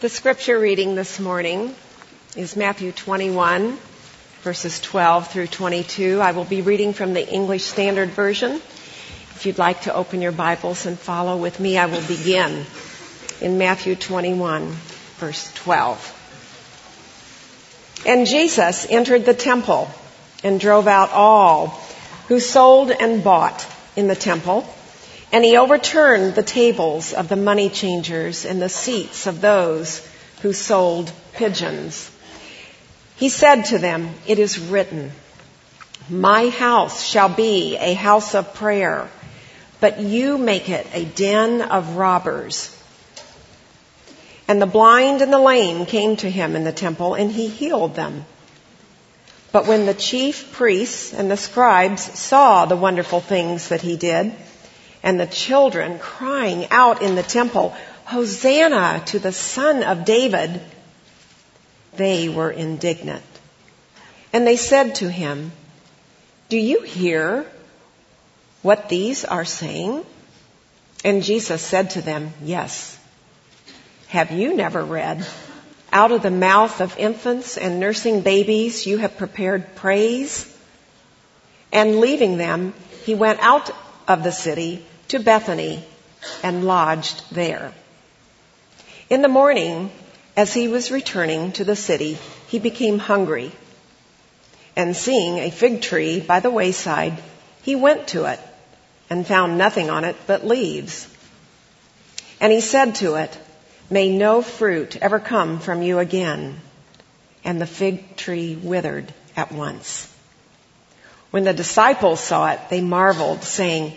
The scripture reading this morning is Matthew 21, verses 12 through 22. I will be reading from the English Standard Version. If you'd like to open your Bibles and follow with me, I will begin in Matthew 21, verse 12. And Jesus entered the temple and drove out all who sold and bought in the temple and he overturned the tables of the money changers and the seats of those who sold pigeons. He said to them, It is written, My house shall be a house of prayer, but you make it a den of robbers. And the blind and the lame came to him in the temple, and he healed them. But when the chief priests and the scribes saw the wonderful things that he did, and the children crying out in the temple, Hosanna to the son of David, they were indignant. And they said to him, Do you hear what these are saying? And Jesus said to them, Yes. Have you never read? Out of the mouth of infants and nursing babies you have prepared praise? And leaving them, he went out of the city to Bethany and lodged there. In the morning, as he was returning to the city, he became hungry. And seeing a fig tree by the wayside, he went to it and found nothing on it but leaves. And he said to it, May no fruit ever come from you again. And the fig tree withered at once. When the disciples saw it, they marveled, saying,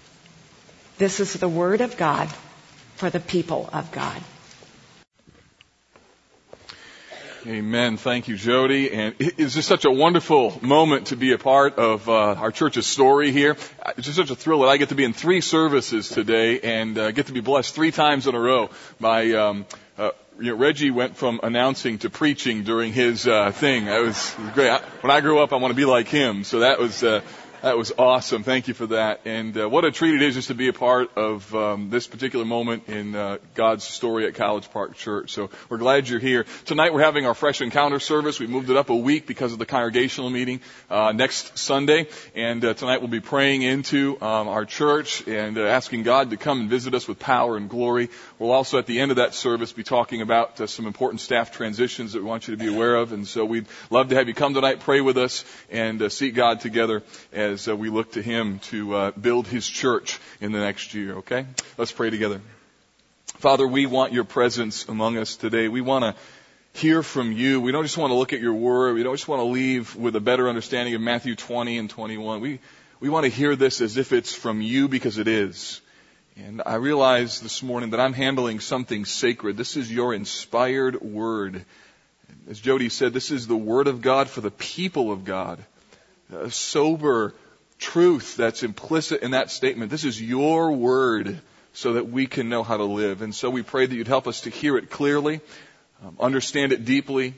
This is the word of God for the people of God. Amen. Thank you, Jody. And it is just such a wonderful moment to be a part of uh, our church's story here. It's just such a thrill that I get to be in three services today and uh, get to be blessed three times in a row by. Um, uh, you know, Reggie went from announcing to preaching during his uh, thing. That was, was great. I, when I grew up, I want to be like him. So that was uh, that was awesome. Thank you for that. And uh, what a treat it is just to be a part of um, this particular moment in uh, God's story at College Park Church. So we're glad you're here. Tonight we're having our fresh encounter service. We moved it up a week because of the congregational meeting uh, next Sunday. And uh, tonight we'll be praying into um, our church and uh, asking God to come and visit us with power and glory. We'll also at the end of that service be talking about uh, some important staff transitions that we want you to be aware of. And so we'd love to have you come tonight, pray with us, and seek God together. As uh, we look to Him to uh, build His church in the next year, okay? Let's pray together. Father, we want your presence among us today. We want to hear from you. We don't just want to look at your word. We don't just want to leave with a better understanding of Matthew 20 and 21. We, we want to hear this as if it's from you because it is. And I realize this morning that I'm handling something sacred. This is your inspired word. As Jody said, this is the word of God for the people of God. A sober, truth that's implicit in that statement. This is your word so that we can know how to live. And so we pray that you'd help us to hear it clearly, um, understand it deeply.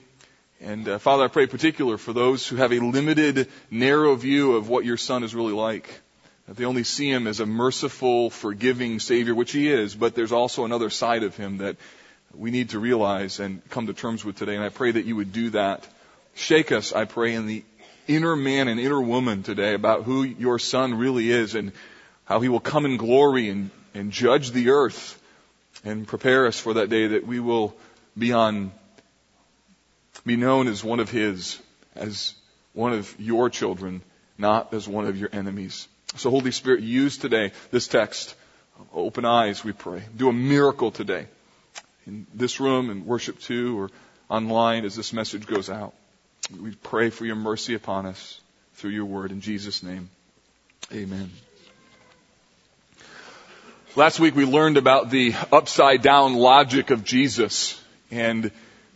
And uh, Father, I pray particular for those who have a limited, narrow view of what your son is really like. They only see him as a merciful, forgiving Savior, which he is, but there's also another side of him that we need to realize and come to terms with today. And I pray that you would do that. Shake us, I pray, in the inner man and inner woman today about who your son really is and how he will come in glory and, and judge the earth and prepare us for that day that we will be on, be known as one of his, as one of your children, not as one of your enemies. So Holy Spirit, use today this text. Open eyes, we pray. Do a miracle today in this room and worship too or online as this message goes out. We pray for your mercy upon us through your word. In Jesus' name, amen. Last week we learned about the upside down logic of Jesus. And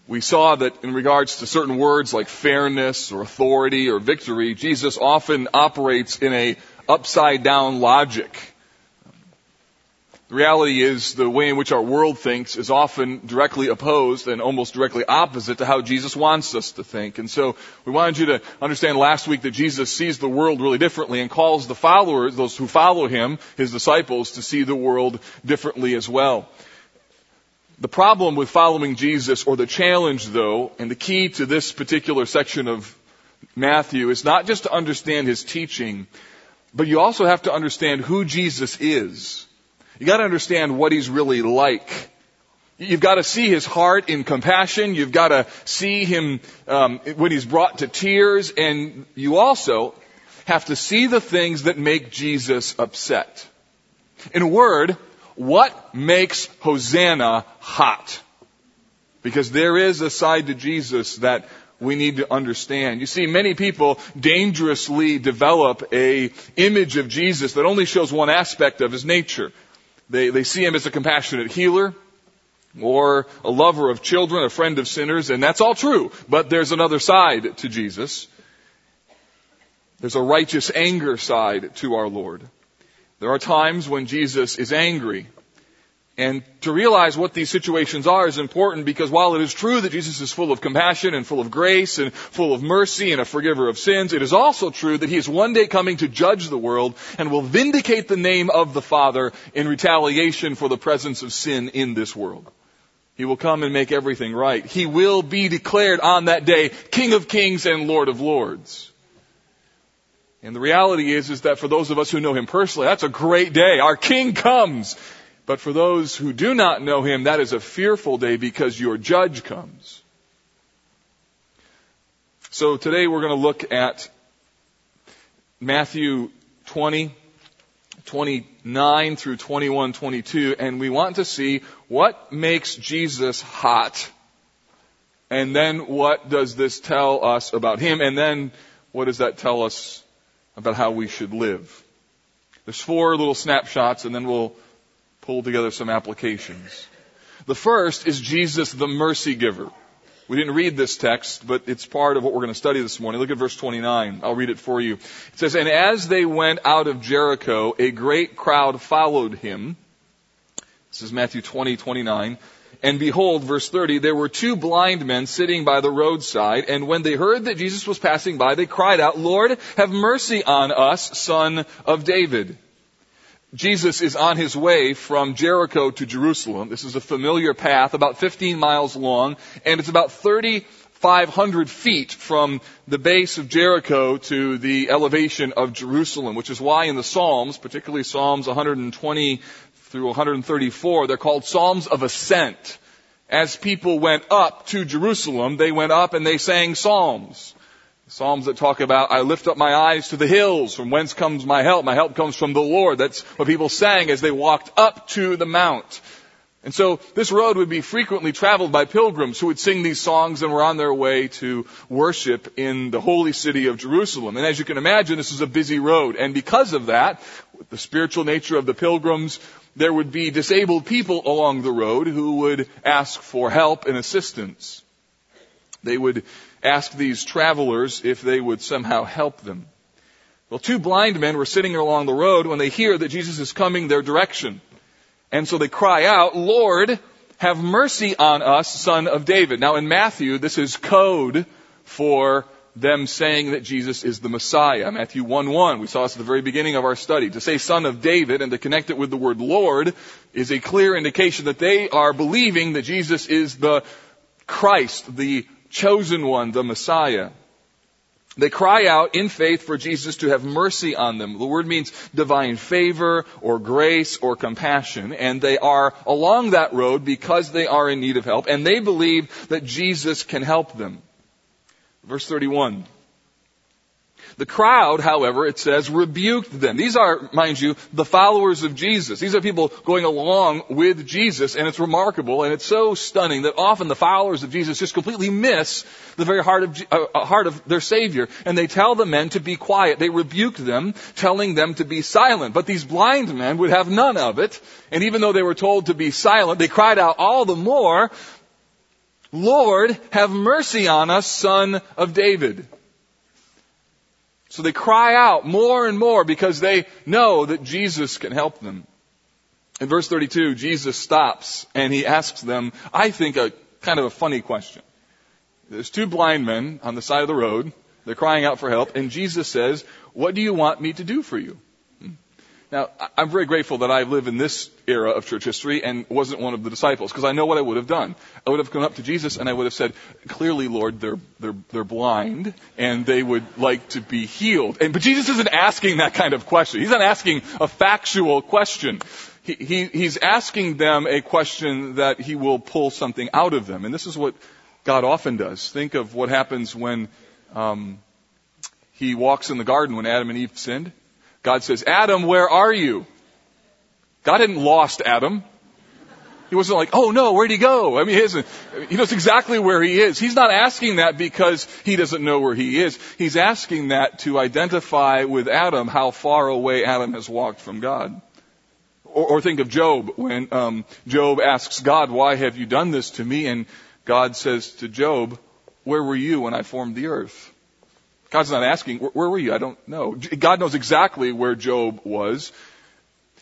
We saw that in regards to certain words like fairness or authority or victory, Jesus often operates in a upside down logic. The reality is the way in which our world thinks is often directly opposed and almost directly opposite to how Jesus wants us to think. And so we wanted you to understand last week that Jesus sees the world really differently and calls the followers, those who follow him, his disciples, to see the world differently as well. The problem with following Jesus, or the challenge though, and the key to this particular section of Matthew is not just to understand his teaching, but you also have to understand who Jesus is. You got to understand what he's really like. You've got to see his heart in compassion. You've got to see him um, when he's brought to tears, and you also have to see the things that make Jesus upset. In a word, what makes Hosanna hot? Because there is a side to Jesus that we need to understand. You see, many people dangerously develop a image of Jesus that only shows one aspect of his nature. They, they see him as a compassionate healer or a lover of children, a friend of sinners, and that's all true. But there's another side to Jesus. There's a righteous anger side to our Lord. There are times when Jesus is angry and to realize what these situations are is important because while it is true that Jesus is full of compassion and full of grace and full of mercy and a forgiver of sins, it is also true that he is one day coming to judge the world and will vindicate the name of the Father in retaliation for the presence of sin in this world. He will come and make everything right. He will be declared on that day King of Kings and Lord of Lords. And the reality is, is that for those of us who know Him personally, that's a great day. Our King comes. But for those who do not know him, that is a fearful day because your judge comes. So today we're going to look at Matthew 20, 29 through 21, 22, and we want to see what makes Jesus hot, and then what does this tell us about him, and then what does that tell us about how we should live. There's four little snapshots, and then we'll pull together some applications. The first is Jesus the mercy giver. We didn't read this text, but it's part of what we're going to study this morning. Look at verse 29. I'll read it for you. It says, And as they went out of Jericho, a great crowd followed him. This is Matthew 20, 29. And behold, verse 30, there were two blind men sitting by the roadside, and when they heard that Jesus was passing by, they cried out, Lord, have mercy on us, son of David. Jesus is on his way from Jericho to Jerusalem. This is a familiar path, about 15 miles long, and it's about 3,500 feet from the base of Jericho to the elevation of Jerusalem, which is why in the Psalms, particularly Psalms 120 through 134, they're called Psalms of Ascent. As people went up to Jerusalem, they went up and they sang psalms. Psalms that talk about, I lift up my eyes to the hills, from whence comes my help? My help comes from the Lord. That's what people sang as they walked up to the mount. And so this road would be frequently traveled by pilgrims who would sing these songs and were on their way to worship in the holy city of Jerusalem. And as you can imagine, this is a busy road. And because of that, the spiritual nature of the pilgrims, there would be disabled people along the road who would ask for help and assistance. They would ask these travelers if they would somehow help them. Well, two blind men were sitting along the road when they hear that Jesus is coming their direction. And so they cry out, Lord, have mercy on us, son of David. Now in Matthew, this is code for them saying that Jesus is the Messiah. Matthew 1 1, we saw this at the very beginning of our study. To say son of David and to connect it with the word Lord is a clear indication that they are believing that Jesus is the Christ, the chosen one, the Messiah. They cry out in faith for Jesus to have mercy on them. The word means divine favor or grace or compassion. And they are along that road because they are in need of help. And they believe that Jesus can help them. Verse 31. The crowd, however, it says, rebuked them. These are, mind you, the followers of Jesus. These are people going along with Jesus, and it's remarkable, and it's so stunning that often the followers of Jesus just completely miss the very heart of, uh, uh, heart of their Savior, and they tell the men to be quiet. They rebuke them, telling them to be silent. But these blind men would have none of it, and even though they were told to be silent, they cried out all the more, Lord, have mercy on us, son of David. So they cry out more and more because they know that Jesus can help them. In verse 32, Jesus stops and he asks them, I think, a kind of a funny question. There's two blind men on the side of the road. They're crying out for help, and Jesus says, What do you want me to do for you? Now, I'm very grateful that I live in this era of church history and wasn't one of the disciples, because I know what I would have done. I would have come up to Jesus and I would have said, clearly, Lord, they're, they're, they're blind and they would like to be healed. And, but Jesus isn't asking that kind of question. He's not asking a factual question. He, he, he's asking them a question that he will pull something out of them. And this is what God often does. Think of what happens when um, he walks in the garden when Adam and Eve sinned. God says, Adam, where are you? God hadn't lost Adam. He wasn't like, oh no, where'd he go? I mean, he, isn't, he knows exactly where he is. He's not asking that because he doesn't know where he is. He's asking that to identify with Adam how far away Adam has walked from God. Or, or think of Job when um, Job asks God, why have you done this to me? And God says to Job, where were you when I formed the earth? God's not asking, where were you? I don't know. God knows exactly where Job was.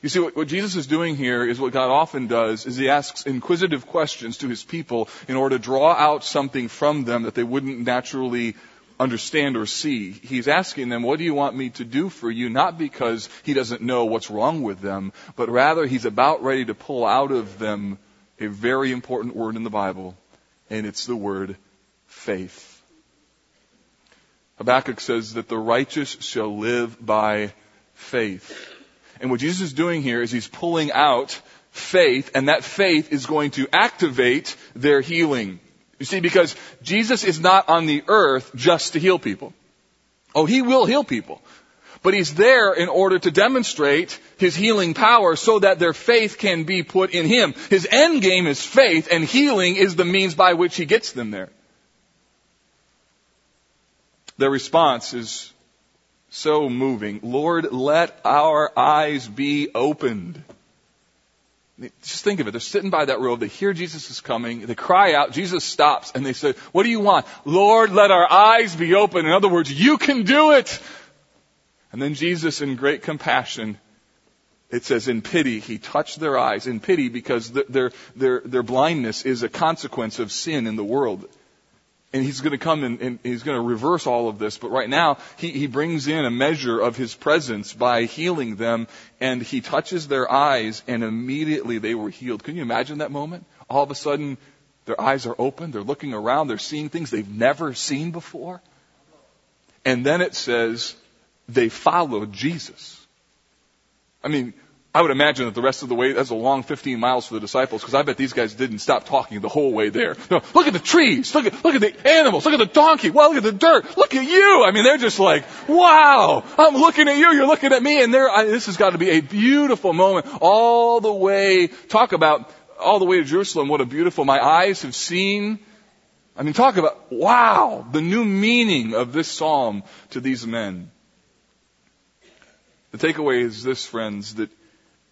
You see, what, what, Jesus is doing here is what God often does, is he asks inquisitive questions to his people in order to draw out something from them that they wouldn't naturally understand or see. He's asking them, what do you want me to do for you? Not because he doesn't know what's wrong with them, but rather he's about ready to pull out of them a very important word in the Bible, and it's the word faith. Habakkuk says that the righteous shall live by faith. And what Jesus is doing here is he's pulling out faith, and that faith is going to activate their healing. You see, because Jesus is not on the earth just to heal people. Oh, he will heal people. But he's there in order to demonstrate his healing power so that their faith can be put in him. His end game is faith, and healing is the means by which he gets them there. Their response is so moving. Lord, let our eyes be opened. Just think of it. They're sitting by that road. They hear Jesus is coming. They cry out. Jesus stops and they say, what do you want? Lord, let our eyes be open. In other words, you can do it. And then Jesus in great compassion, it says in pity, he touched their eyes in pity because their, their, their blindness is a consequence of sin in the world and he's going to come and, and, he's going to reverse all of this. But right now, he, he brings in a measure of his presence by healing them, and he touches their eyes, and immediately they were healed. Can you imagine that moment? All of a sudden, their eyes are open, they're looking around, they're seeing things they've never seen before. And then it says, they followed Jesus. I mean, I would imagine that the rest of the way, that's a long 15 miles for the disciples, because I bet these guys didn't stop talking the whole way there. No, look at the trees, look at, look at the animals, look at the donkey, well, look at the dirt, look at you. I mean, they're just like, wow, I'm looking at you, you're looking at me, and there, this has got to be a beautiful moment all the way, talk about all the way to Jerusalem, what a beautiful, my eyes have seen. I mean, talk about, wow, the new meaning of this psalm to these men. The takeaway is this, friends, that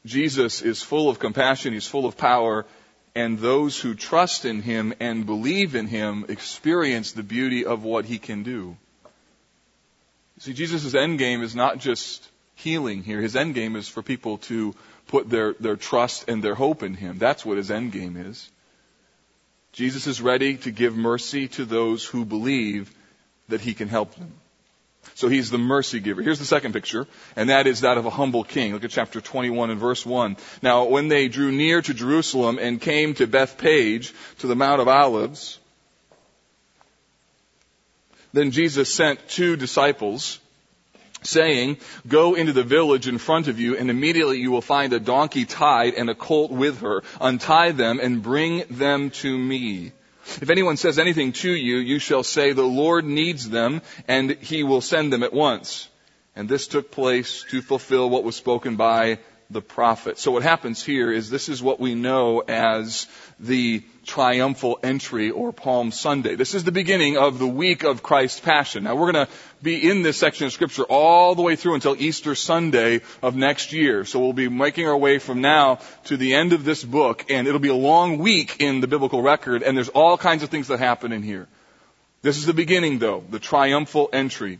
Jesus is full of compassion, he's full of power, and those who trust in him and believe in him experience the beauty of what he can do. See, Jesus' end game is not just healing here. His end game is for people to put their, their trust and their hope in him. That's what his end game is. Jesus is ready to give mercy to those who believe that he can help them. So he's the mercy giver. Here's the second picture, and that is that of a humble king. Look at chapter 21 and verse 1. Now, when they drew near to Jerusalem and came to Bethphage, to the Mount of Olives, then Jesus sent two disciples, saying, Go into the village in front of you, and immediately you will find a donkey tied and a colt with her. Untie them and bring them to me. If anyone says anything to you, you shall say, the Lord needs them, and he will send them at once. And this took place to fulfill what was spoken by the prophet. So what happens here is this is what we know as the triumphal entry or Palm Sunday. This is the beginning of the week of Christ's Passion. Now we're going to be in this section of scripture all the way through until Easter Sunday of next year. So we'll be making our way from now to the end of this book and it'll be a long week in the biblical record and there's all kinds of things that happen in here. This is the beginning though, the triumphal entry.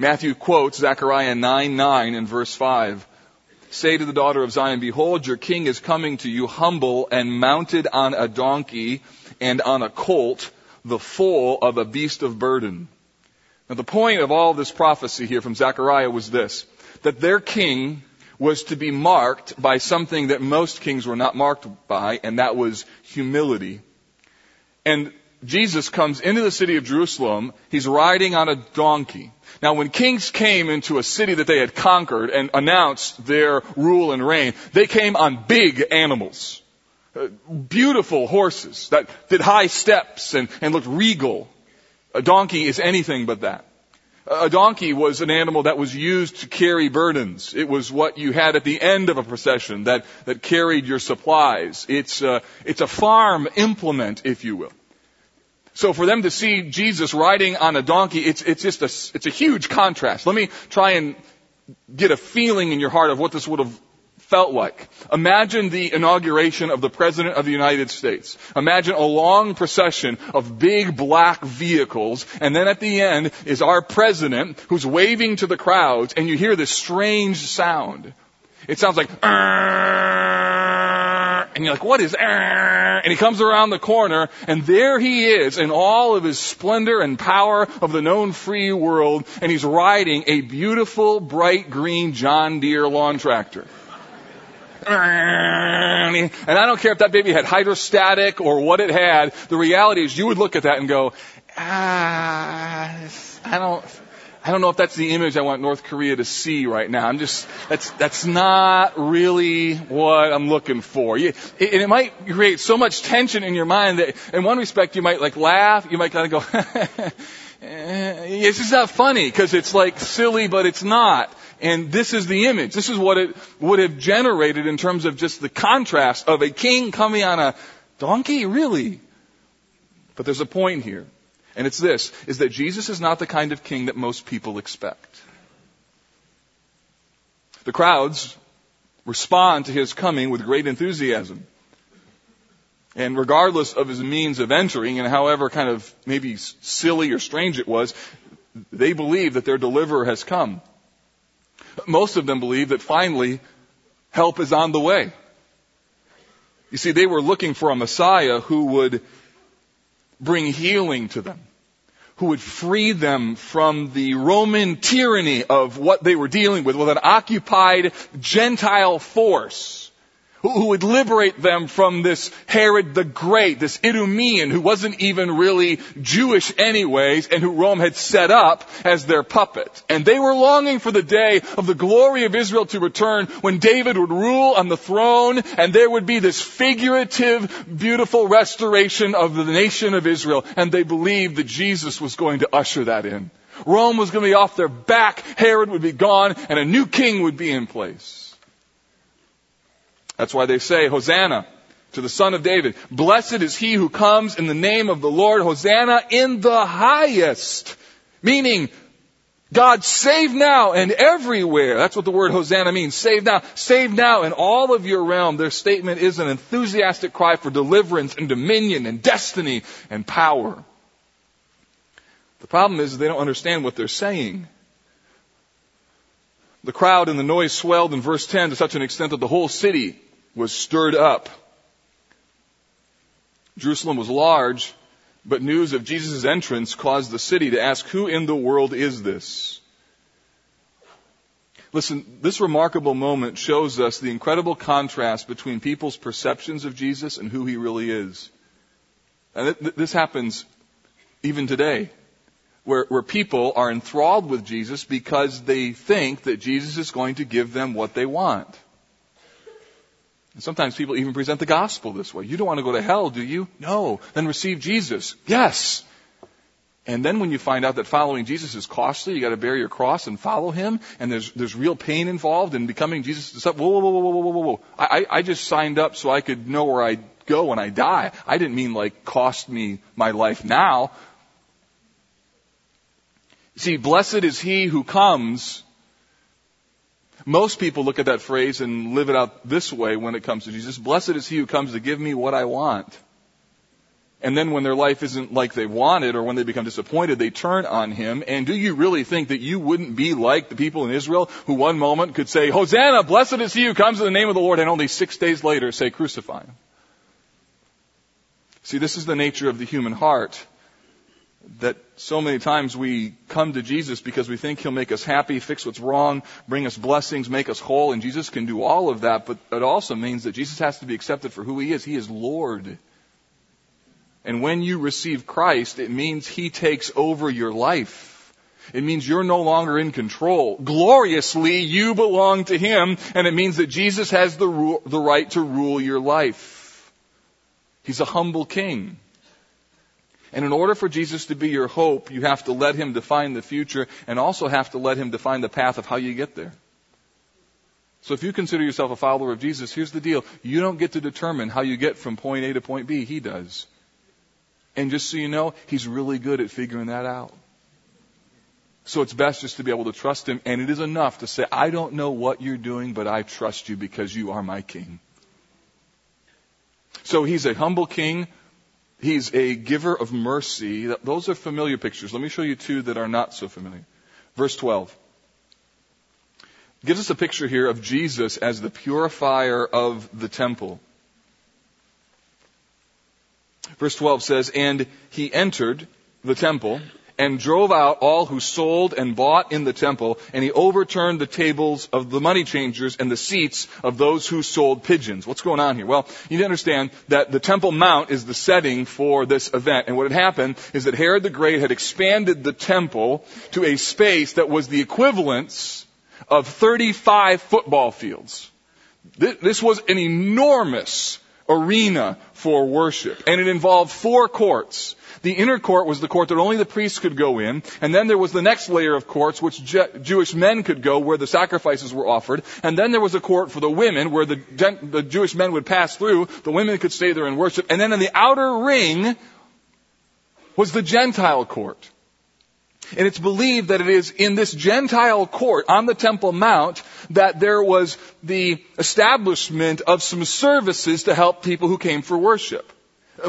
Matthew quotes Zechariah 9 9 in verse 5. Say to the daughter of Zion, Behold, your king is coming to you humble and mounted on a donkey and on a colt, the foal of a beast of burden. Now the point of all this prophecy here from Zechariah was this, that their king was to be marked by something that most kings were not marked by, and that was humility. And Jesus comes into the city of Jerusalem, he's riding on a donkey. Now when kings came into a city that they had conquered and announced their rule and reign, they came on big animals. Uh, beautiful horses that did high steps and, and looked regal. A donkey is anything but that. A donkey was an animal that was used to carry burdens. It was what you had at the end of a procession that, that carried your supplies. It's a, it's a farm implement, if you will. So for them to see Jesus riding on a donkey, it's, it's just a, it's a huge contrast. Let me try and get a feeling in your heart of what this would have felt like. Imagine the inauguration of the President of the United States. Imagine a long procession of big black vehicles, and then at the end is our President who's waving to the crowds, and you hear this strange sound. It sounds like, and you're like, what is, and he comes around the corner, and there he is in all of his splendor and power of the known free world, and he's riding a beautiful, bright green John Deere lawn tractor. And I don't care if that baby had hydrostatic or what it had, the reality is you would look at that and go, ah, I don't, I don't know if that's the image I want North Korea to see right now. I'm just, that's, that's not really what I'm looking for. You, and it might create so much tension in your mind that in one respect you might like laugh, you might kind of go, eh, it's just not funny because it's like silly, but it's not. And this is the image. This is what it would have generated in terms of just the contrast of a king coming on a donkey, really. But there's a point here. And it's this, is that Jesus is not the kind of king that most people expect. The crowds respond to his coming with great enthusiasm. And regardless of his means of entering and however kind of maybe silly or strange it was, they believe that their deliverer has come. Most of them believe that finally help is on the way. You see, they were looking for a Messiah who would bring healing to them who would free them from the Roman tyranny of what they were dealing with, with an occupied Gentile force who would liberate them from this Herod the Great, this Idumean who wasn't even really Jewish anyways and who Rome had set up as their puppet. And they were longing for the day of the glory of Israel to return when David would rule on the throne and there would be this figurative, beautiful restoration of the nation of Israel. And they believed that Jesus was going to usher that in. Rome was going to be off their back, Herod would be gone, and a new king would be in place. That's why they say, Hosanna to the Son of David. Blessed is he who comes in the name of the Lord. Hosanna in the highest. Meaning, God save now and everywhere. That's what the word Hosanna means. Save now. Save now in all of your realm. Their statement is an enthusiastic cry for deliverance and dominion and destiny and power. The problem is they don't understand what they're saying. The crowd and the noise swelled in verse 10 to such an extent that the whole city was stirred up. Jerusalem was large, but news of Jesus' entrance caused the city to ask, who in the world is this? Listen, this remarkable moment shows us the incredible contrast between people's perceptions of Jesus and who he really is. And this happens even today, where, where people are enthralled with Jesus because they think that Jesus is going to give them what they want. And sometimes people even present the gospel this way. You don't want to go to hell, do you? No. Then receive Jesus. Yes. And then when you find out that following Jesus is costly, you got to bear your cross and follow him, and there's there's real pain involved in becoming Jesus. Whoa, whoa, whoa, whoa, whoa, whoa, whoa! I I just signed up so I could know where I go when I die. I didn't mean like cost me my life now. See, blessed is he who comes. Most people look at that phrase and live it out this way when it comes to Jesus. Blessed is he who comes to give me what I want. And then when their life isn't like they wanted or when they become disappointed, they turn on him. And do you really think that you wouldn't be like the people in Israel who one moment could say, Hosanna, blessed is he who comes in the name of the Lord, and only six days later say, crucify him? See, this is the nature of the human heart. That so many times we come to Jesus because we think He'll make us happy, fix what's wrong, bring us blessings, make us whole, and Jesus can do all of that, but it also means that Jesus has to be accepted for who He is. He is Lord. And when you receive Christ, it means He takes over your life. It means you're no longer in control. Gloriously, you belong to Him, and it means that Jesus has the, ru- the right to rule your life. He's a humble King. And in order for Jesus to be your hope, you have to let Him define the future and also have to let Him define the path of how you get there. So if you consider yourself a follower of Jesus, here's the deal. You don't get to determine how you get from point A to point B. He does. And just so you know, he's really good at figuring that out. So it's best just to be able to trust him, and it is enough to say, I don't know what you're doing, but I trust you because you are my king. So he's a humble king. He's a giver of mercy. Those are familiar pictures. Let me show you two that are not so familiar. Verse 12 gives us a picture here of Jesus as the purifier of the temple. Verse 12 says, And he entered the temple and drove out all who sold and bought in the temple, and he overturned the tables of the money changers and the seats of those who sold pigeons. What's going on here? Well, you need to understand that the Temple Mount is the setting for this event. And what had happened is that Herod the Great had expanded the temple to a space that was the equivalence of 35 football fields. This was an enormous arena for worship. And it involved four courts. The inner court was the court that only the priests could go in, and then there was the next layer of courts which Je- Jewish men could go where the sacrifices were offered, and then there was a court for the women where the, gen- the Jewish men would pass through, the women could stay there and worship, and then in the outer ring was the Gentile court. And it's believed that it is in this Gentile court on the Temple Mount that there was the establishment of some services to help people who came for worship.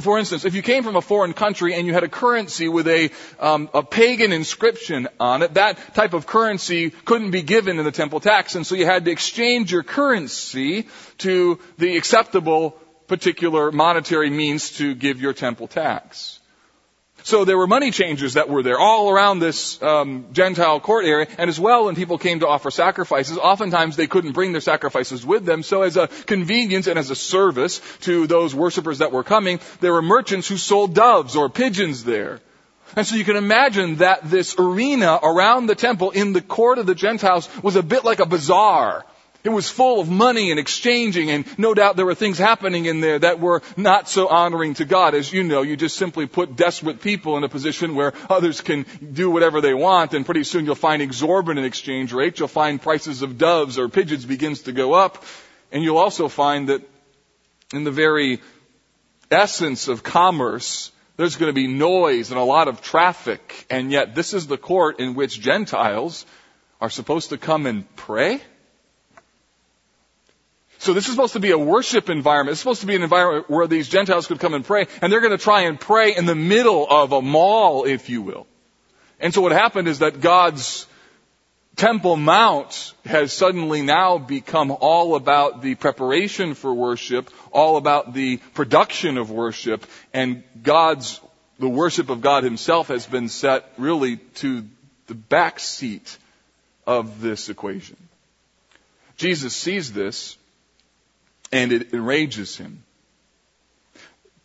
For instance, if you came from a foreign country and you had a currency with a, um, a pagan inscription on it, that type of currency couldn't be given in the temple tax, and so you had to exchange your currency to the acceptable particular monetary means to give your temple tax. So there were money changers that were there all around this um, Gentile court area, and as well when people came to offer sacrifices, oftentimes they couldn't bring their sacrifices with them. So as a convenience and as a service to those worshippers that were coming, there were merchants who sold doves or pigeons there. And so you can imagine that this arena around the temple in the court of the Gentiles was a bit like a bazaar. It was full of money and exchanging, and no doubt there were things happening in there that were not so honoring to God. As you know, you just simply put desperate people in a position where others can do whatever they want, and pretty soon you'll find exorbitant exchange rates. You'll find prices of doves or pigeons begins to go up, and you'll also find that in the very essence of commerce, there's going to be noise and a lot of traffic, and yet this is the court in which Gentiles are supposed to come and pray? So this is supposed to be a worship environment. It's supposed to be an environment where these Gentiles could come and pray, and they're going to try and pray in the middle of a mall, if you will. And so what happened is that God's Temple Mount has suddenly now become all about the preparation for worship, all about the production of worship, and God's, the worship of God Himself has been set really to the back seat of this equation. Jesus sees this and it enrages him.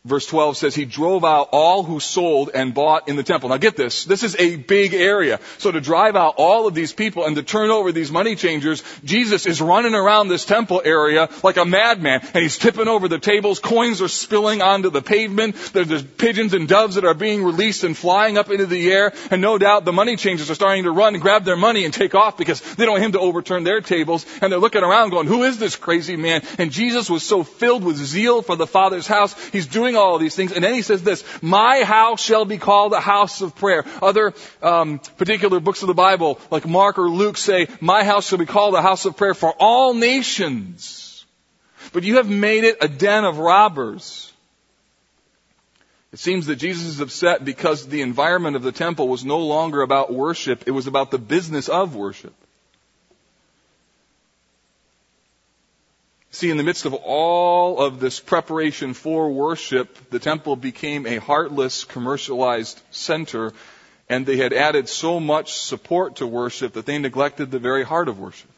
Verse 12 says he drove out all who sold and bought in the temple. Now get this. This is a big area. So to drive out all of these people and to turn over these money changers, Jesus is running around this temple area like a madman and he's tipping over the tables. Coins are spilling onto the pavement. There's pigeons and doves that are being released and flying up into the air. And no doubt the money changers are starting to run and grab their money and take off because they don't want him to overturn their tables. And they're looking around going, who is this crazy man? And Jesus was so filled with zeal for the Father's house. He's doing all these things. And then he says this, my house shall be called a house of prayer. Other um, particular books of the Bible, like Mark or Luke, say, my house shall be called a house of prayer for all nations. But you have made it a den of robbers. It seems that Jesus is upset because the environment of the temple was no longer about worship, it was about the business of worship. See, in the midst of all of this preparation for worship, the temple became a heartless, commercialized center, and they had added so much support to worship that they neglected the very heart of worship.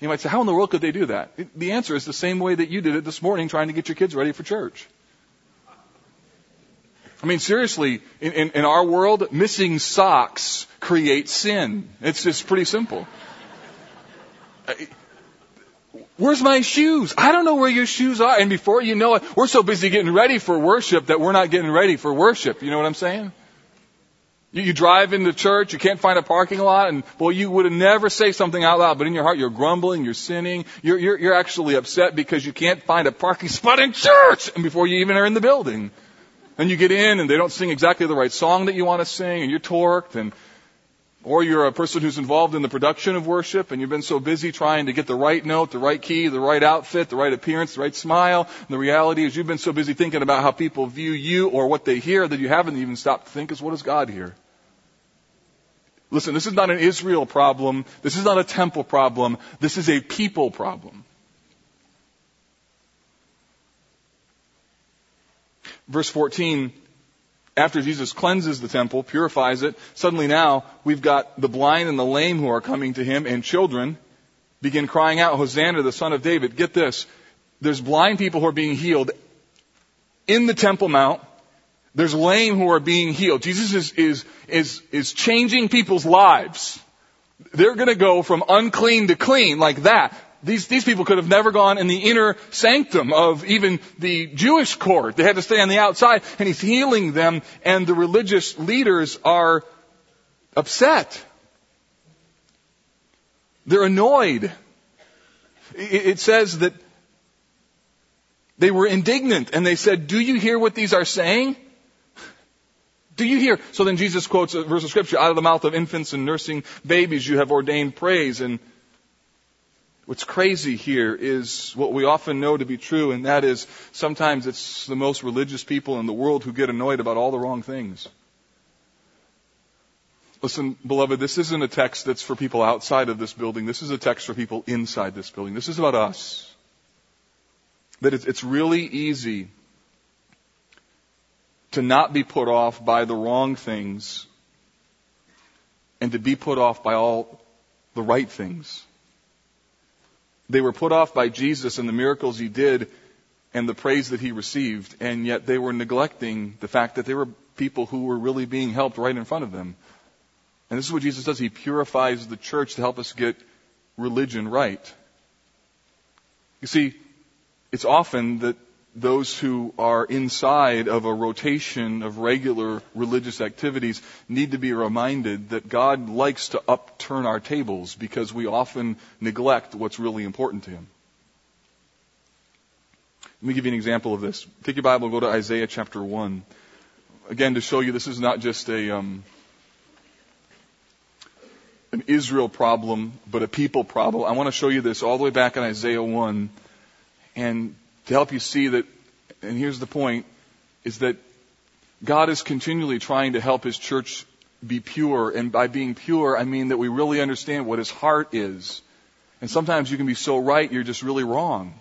You might say, how in the world could they do that? The answer is the same way that you did it this morning trying to get your kids ready for church. I mean, seriously, in, in, in our world, missing socks creates sin. It's just pretty simple. Where's my shoes? I don't know where your shoes are. And before you know it, we're so busy getting ready for worship that we're not getting ready for worship. You know what I'm saying? You, you drive into church, you can't find a parking lot, and boy, you would never say something out loud, but in your heart you're grumbling, you're sinning, you're, you're, you're actually upset because you can't find a parking spot in church, and before you even are in the building. And you get in and they don't sing exactly the right song that you want to sing, and you're torqued, and or you're a person who's involved in the production of worship and you've been so busy trying to get the right note, the right key, the right outfit, the right appearance, the right smile. And the reality is you've been so busy thinking about how people view you or what they hear that you haven't even stopped to think is what does God hear? Listen, this is not an Israel problem. This is not a temple problem. This is a people problem. Verse 14 after Jesus cleanses the temple, purifies it, suddenly now we've got the blind and the lame who are coming to him and children begin crying out, Hosanna, the son of David. Get this. There's blind people who are being healed in the Temple Mount. There's lame who are being healed. Jesus is, is, is, is changing people's lives. They're gonna go from unclean to clean like that. These, these people could have never gone in the inner sanctum of even the Jewish court. They had to stay on the outside, and he's healing them, and the religious leaders are upset. They're annoyed. It, says that they were indignant, and they said, Do you hear what these are saying? Do you hear? So then Jesus quotes a verse of scripture, out of the mouth of infants and nursing babies you have ordained praise, and What's crazy here is what we often know to be true, and that is sometimes it's the most religious people in the world who get annoyed about all the wrong things. Listen, beloved, this isn't a text that's for people outside of this building. This is a text for people inside this building. This is about us. That it's really easy to not be put off by the wrong things and to be put off by all the right things. They were put off by Jesus and the miracles he did and the praise that he received, and yet they were neglecting the fact that there were people who were really being helped right in front of them. And this is what Jesus does. He purifies the church to help us get religion right. You see, it's often that those who are inside of a rotation of regular religious activities need to be reminded that God likes to upturn our tables because we often neglect what's really important to Him. Let me give you an example of this. Take your Bible go to Isaiah chapter 1. Again, to show you this is not just a, um, an Israel problem, but a people problem. I want to show you this all the way back in Isaiah 1. And to help you see that, and here's the point, is that God is continually trying to help His church be pure. And by being pure, I mean that we really understand what His heart is. And sometimes you can be so right, you're just really wrong.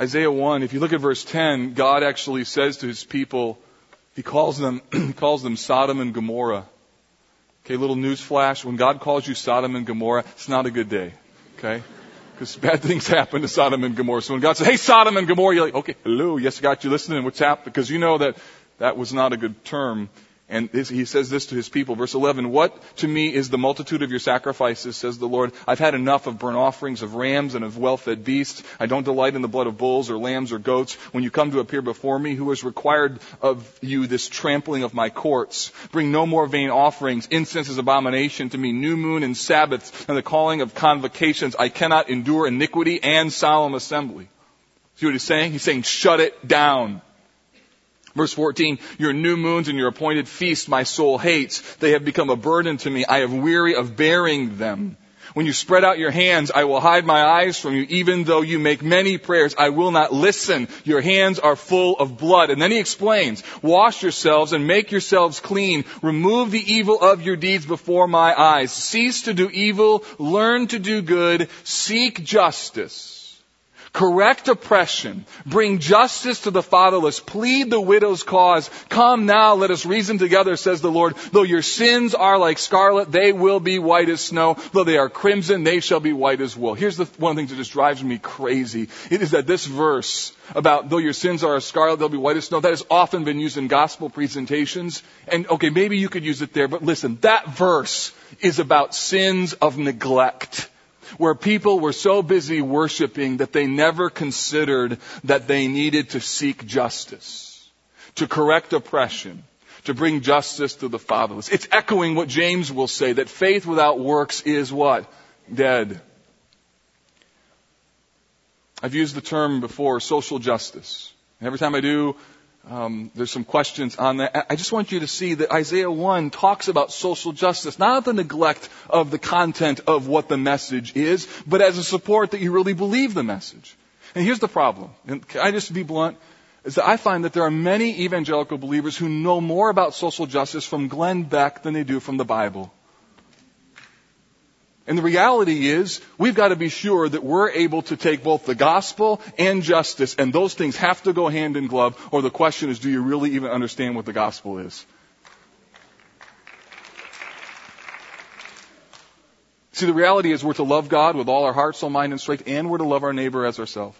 Isaiah 1, if you look at verse 10, God actually says to His people, He calls them, he calls them Sodom and Gomorrah. Okay, little news flash. When God calls you Sodom and Gomorrah, it's not a good day. Okay? Because bad things happen to Sodom and Gomorrah. So when God says, hey, Sodom and Gomorrah, you're like, okay, hello, yes, I got you listening. What's happened? Because you know that that was not a good term. And he says this to his people, verse 11, What to me is the multitude of your sacrifices, says the Lord. I've had enough of burnt offerings of rams and of well-fed beasts. I don't delight in the blood of bulls or lambs or goats. When you come to appear before me, who has required of you this trampling of my courts? Bring no more vain offerings. Incense is abomination to me. New moon and Sabbaths and the calling of convocations. I cannot endure iniquity and solemn assembly. See what he's saying? He's saying, shut it down. Verse 14, your new moons and your appointed feasts my soul hates. They have become a burden to me. I have weary of bearing them. When you spread out your hands, I will hide my eyes from you. Even though you make many prayers, I will not listen. Your hands are full of blood. And then he explains, wash yourselves and make yourselves clean. Remove the evil of your deeds before my eyes. Cease to do evil. Learn to do good. Seek justice correct oppression, bring justice to the fatherless, plead the widow's cause. Come now, let us reason together, says the Lord. Though your sins are like scarlet, they will be white as snow. Though they are crimson, they shall be white as wool. Here's the, one of the things that just drives me crazy. It is that this verse about though your sins are as scarlet, they'll be white as snow, that has often been used in gospel presentations. And okay, maybe you could use it there, but listen, that verse is about sins of neglect where people were so busy worshiping that they never considered that they needed to seek justice, to correct oppression, to bring justice to the fatherless. It's echoing what James will say, that faith without works is what? Dead. I've used the term before, social justice. And Every time I do, um, there's some questions on that. I just want you to see that Isaiah 1 talks about social justice, not the neglect of the content of what the message is, but as a support that you really believe the message. And here's the problem. And can I just be blunt? Is that I find that there are many evangelical believers who know more about social justice from Glenn Beck than they do from the Bible. And the reality is, we've got to be sure that we're able to take both the gospel and justice, and those things have to go hand in glove, or the question is, do you really even understand what the gospel is? See, the reality is we're to love God with all our heart, soul, mind, and strength, and we're to love our neighbor as ourselves.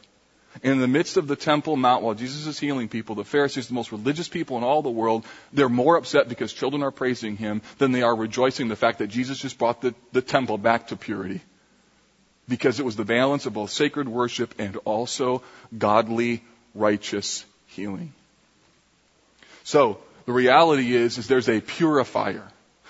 In the midst of the Temple Mount, while Jesus is healing people, the Pharisees, the most religious people in all the world, they're more upset because children are praising him than they are rejoicing the fact that Jesus just brought the, the temple back to purity. Because it was the balance of both sacred worship and also godly, righteous healing. So, the reality is, is there's a purifier.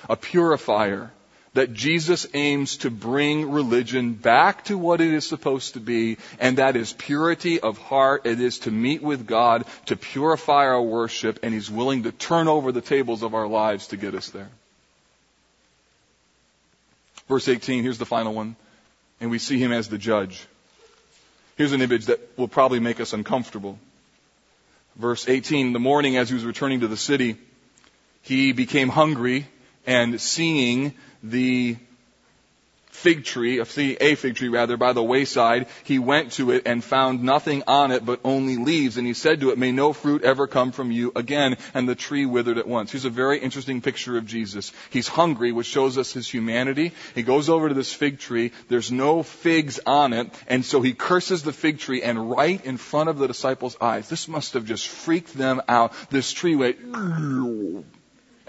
A purifier that Jesus aims to bring religion back to what it is supposed to be, and that is purity of heart. It is to meet with God, to purify our worship, and He's willing to turn over the tables of our lives to get us there. Verse 18, here's the final one, and we see Him as the judge. Here's an image that will probably make us uncomfortable. Verse 18, the morning as he was returning to the city, he became hungry and seeing the fig tree, a fig tree rather, by the wayside, he went to it and found nothing on it but only leaves. And he said to it, may no fruit ever come from you again. And the tree withered at once. Here's a very interesting picture of Jesus. He's hungry, which shows us his humanity. He goes over to this fig tree. There's no figs on it. And so he curses the fig tree and right in front of the disciples' eyes. This must have just freaked them out. This tree went and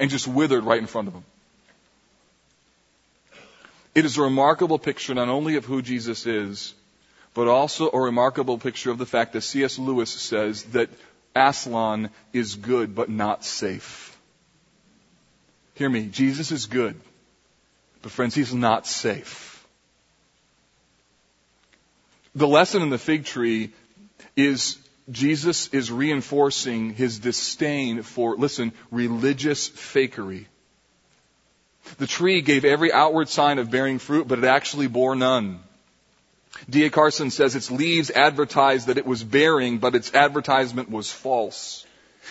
just withered right in front of them. It is a remarkable picture not only of who Jesus is, but also a remarkable picture of the fact that C.S. Lewis says that Aslan is good but not safe. Hear me, Jesus is good, but friends, he's not safe. The lesson in the fig tree is Jesus is reinforcing his disdain for, listen, religious fakery. The tree gave every outward sign of bearing fruit, but it actually bore none. D.A. Carson says its leaves advertised that it was bearing, but its advertisement was false.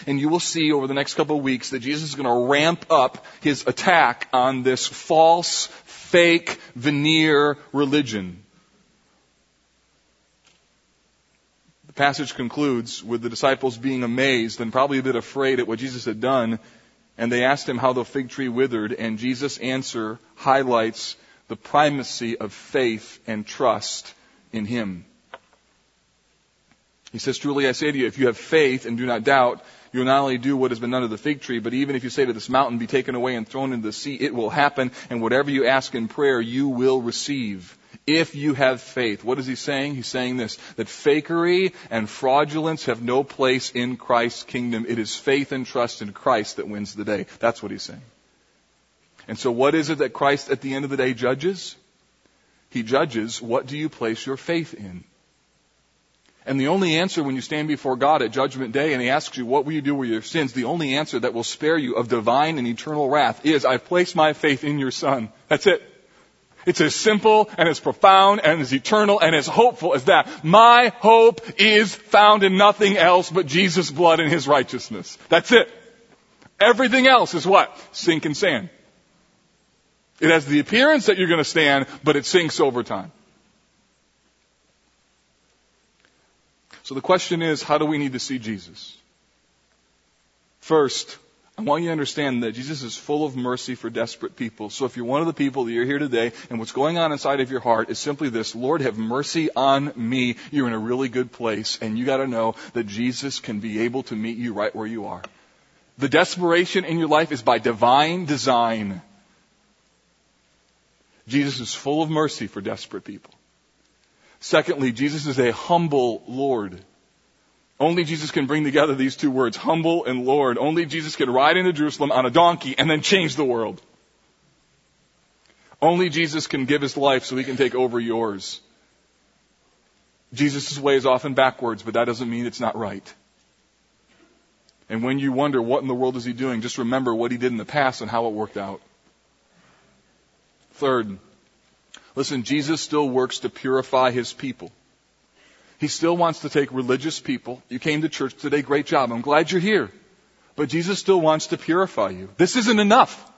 And you will see over the next couple of weeks that Jesus is going to ramp up his attack on this false, fake, veneer religion. The passage concludes with the disciples being amazed and probably a bit afraid at what Jesus had done and they asked him how the fig tree withered, and Jesus' answer highlights the primacy of faith and trust in Him. He says, truly I say to you, if you have faith and do not doubt, you will not only do what has been done to the fig tree, but even if you say to this mountain, be taken away and thrown into the sea, it will happen, and whatever you ask in prayer, you will receive. If you have faith. What is he saying? He's saying this, that fakery and fraudulence have no place in Christ's kingdom. It is faith and trust in Christ that wins the day. That's what he's saying. And so what is it that Christ at the end of the day judges? He judges, what do you place your faith in? And the only answer when you stand before God at judgment day and he asks you, what will you do with your sins? The only answer that will spare you of divine and eternal wrath is, I've placed my faith in your son. That's it. It's as simple and as profound and as eternal and as hopeful as that. My hope is found in nothing else but Jesus' blood and his righteousness. That's it. Everything else is what? Sink and sand. It has the appearance that you're going to stand, but it sinks over time. So the question is, how do we need to see Jesus? First, I want you to understand that Jesus is full of mercy for desperate people. So if you're one of the people that you're here today and what's going on inside of your heart is simply this, Lord, have mercy on me. You're in a really good place and you gotta know that Jesus can be able to meet you right where you are. The desperation in your life is by divine design. Jesus is full of mercy for desperate people. Secondly, Jesus is a humble Lord. Only Jesus can bring together these two words, humble and Lord. Only Jesus can ride into Jerusalem on a donkey and then change the world. Only Jesus can give his life so he can take over yours. Jesus' way is often backwards, but that doesn't mean it's not right. And when you wonder what in the world is he doing, just remember what he did in the past and how it worked out. Third, Listen, Jesus still works to purify his people. He still wants to take religious people. You came to church today, great job. I'm glad you're here. But Jesus still wants to purify you. This isn't enough.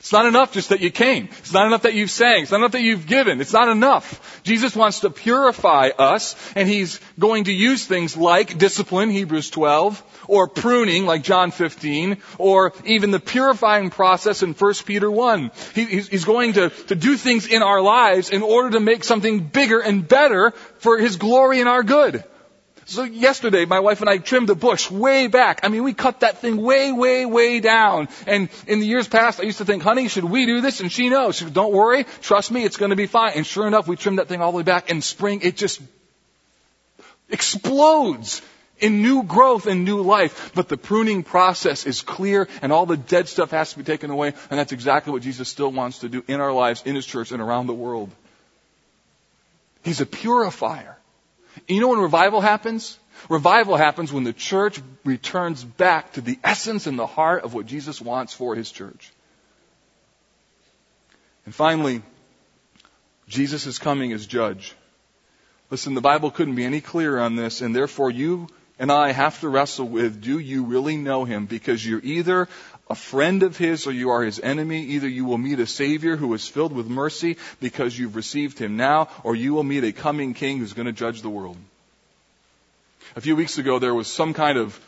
It's not enough just that you came. It's not enough that you've sang. It's not enough that you've given. It's not enough. Jesus wants to purify us, and He's going to use things like discipline, Hebrews 12, or pruning, like John 15, or even the purifying process in 1 Peter 1. He, he's going to, to do things in our lives in order to make something bigger and better for His glory and our good. So yesterday, my wife and I trimmed the bush way back. I mean, we cut that thing way, way, way down. And in the years past, I used to think, honey, should we do this? And she knows. She said, don't worry. Trust me, it's going to be fine. And sure enough, we trimmed that thing all the way back. In spring, it just explodes in new growth and new life. But the pruning process is clear and all the dead stuff has to be taken away. And that's exactly what Jesus still wants to do in our lives, in His church, and around the world. He's a purifier. You know when revival happens? Revival happens when the church returns back to the essence and the heart of what Jesus wants for his church. And finally, Jesus is coming as judge. Listen, the Bible couldn't be any clearer on this, and therefore you and I have to wrestle with, do you really know him? Because you're either a friend of his or you are his enemy. Either you will meet a savior who is filled with mercy because you've received him now, or you will meet a coming king who's going to judge the world. A few weeks ago there was some kind of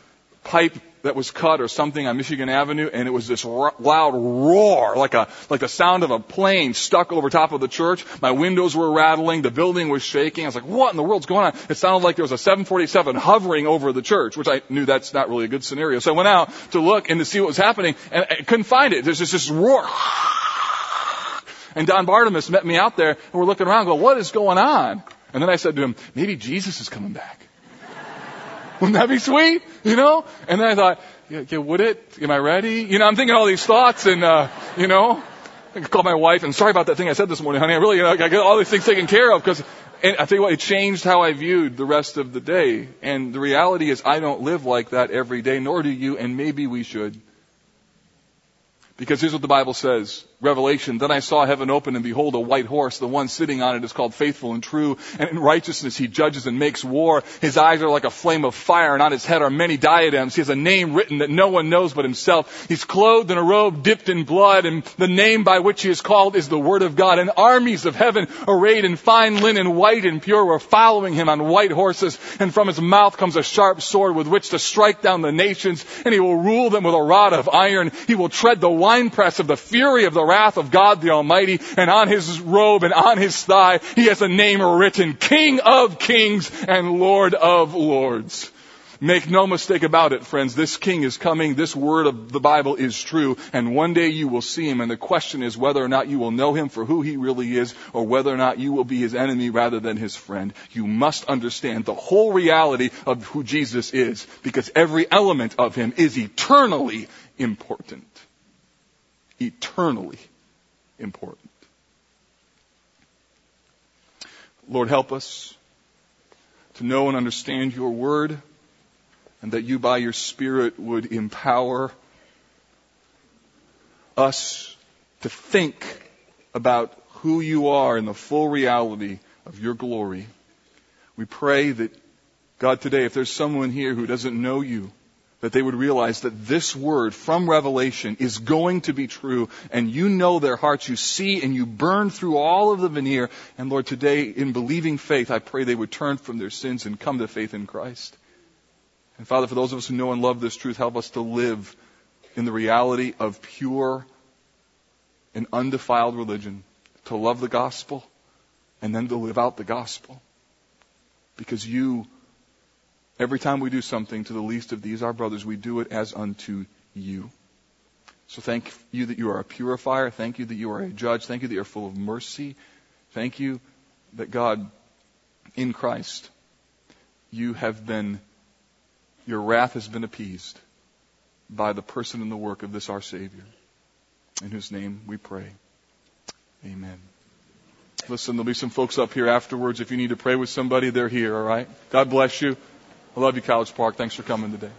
pipe that was cut or something on Michigan Avenue, and it was this loud roar, like a like the sound of a plane stuck over top of the church. My windows were rattling, the building was shaking. I was like, "What in the world's going on?" It sounded like there was a 747 hovering over the church, which I knew that's not really a good scenario. So I went out to look and to see what was happening, and I couldn't find it. There's just this roar. And Don Bartimus met me out there, and we're looking around, going, "What is going on?" And then I said to him, "Maybe Jesus is coming back." Wouldn't that be sweet? You know? And then I thought, yeah, yeah, would it? Am I ready? You know, I'm thinking all these thoughts and, uh, you know, I called my wife and sorry about that thing I said this morning, honey. I really, I got all these things taken care of because, and I tell you what, it changed how I viewed the rest of the day. And the reality is I don't live like that every day, nor do you, and maybe we should. Because here's what the Bible says. Revelation, then I saw heaven open and behold a white horse. The one sitting on it is called faithful and true. And in righteousness he judges and makes war. His eyes are like a flame of fire and on his head are many diadems. He has a name written that no one knows but himself. He's clothed in a robe dipped in blood and the name by which he is called is the word of God. And armies of heaven arrayed in fine linen, white and pure were following him on white horses. And from his mouth comes a sharp sword with which to strike down the nations. And he will rule them with a rod of iron. He will tread the winepress of the fury of the wrath of God the Almighty, and on his robe and on his thigh, he has a name written, King of Kings and Lord of Lords. Make no mistake about it, friends. This king is coming. This word of the Bible is true. And one day you will see him. And the question is whether or not you will know him for who he really is or whether or not you will be his enemy rather than his friend. You must understand the whole reality of who Jesus is because every element of him is eternally important. Eternally important. Lord, help us to know and understand your word and that you by your Spirit would empower us to think about who you are in the full reality of your glory. We pray that, God, today, if there's someone here who doesn't know you, that they would realize that this word from Revelation is going to be true, and you know their hearts, you see and you burn through all of the veneer. And Lord, today, in believing faith, I pray they would turn from their sins and come to faith in Christ. And Father, for those of us who know and love this truth, help us to live in the reality of pure and undefiled religion, to love the gospel and then to live out the gospel. Because you, every time we do something to the least of these, our brothers, we do it as unto you. So thank you that you are a purifier. Thank you that you are a judge. Thank you that you're full of mercy. Thank you that God, in Christ, you have been your wrath has been appeased by the person and the work of this our Savior, in whose name we pray. Amen. Listen, there'll be some folks up here afterwards. If you need to pray with somebody, they're here, all right? God bless you. I love you, College Park. Thanks for coming today.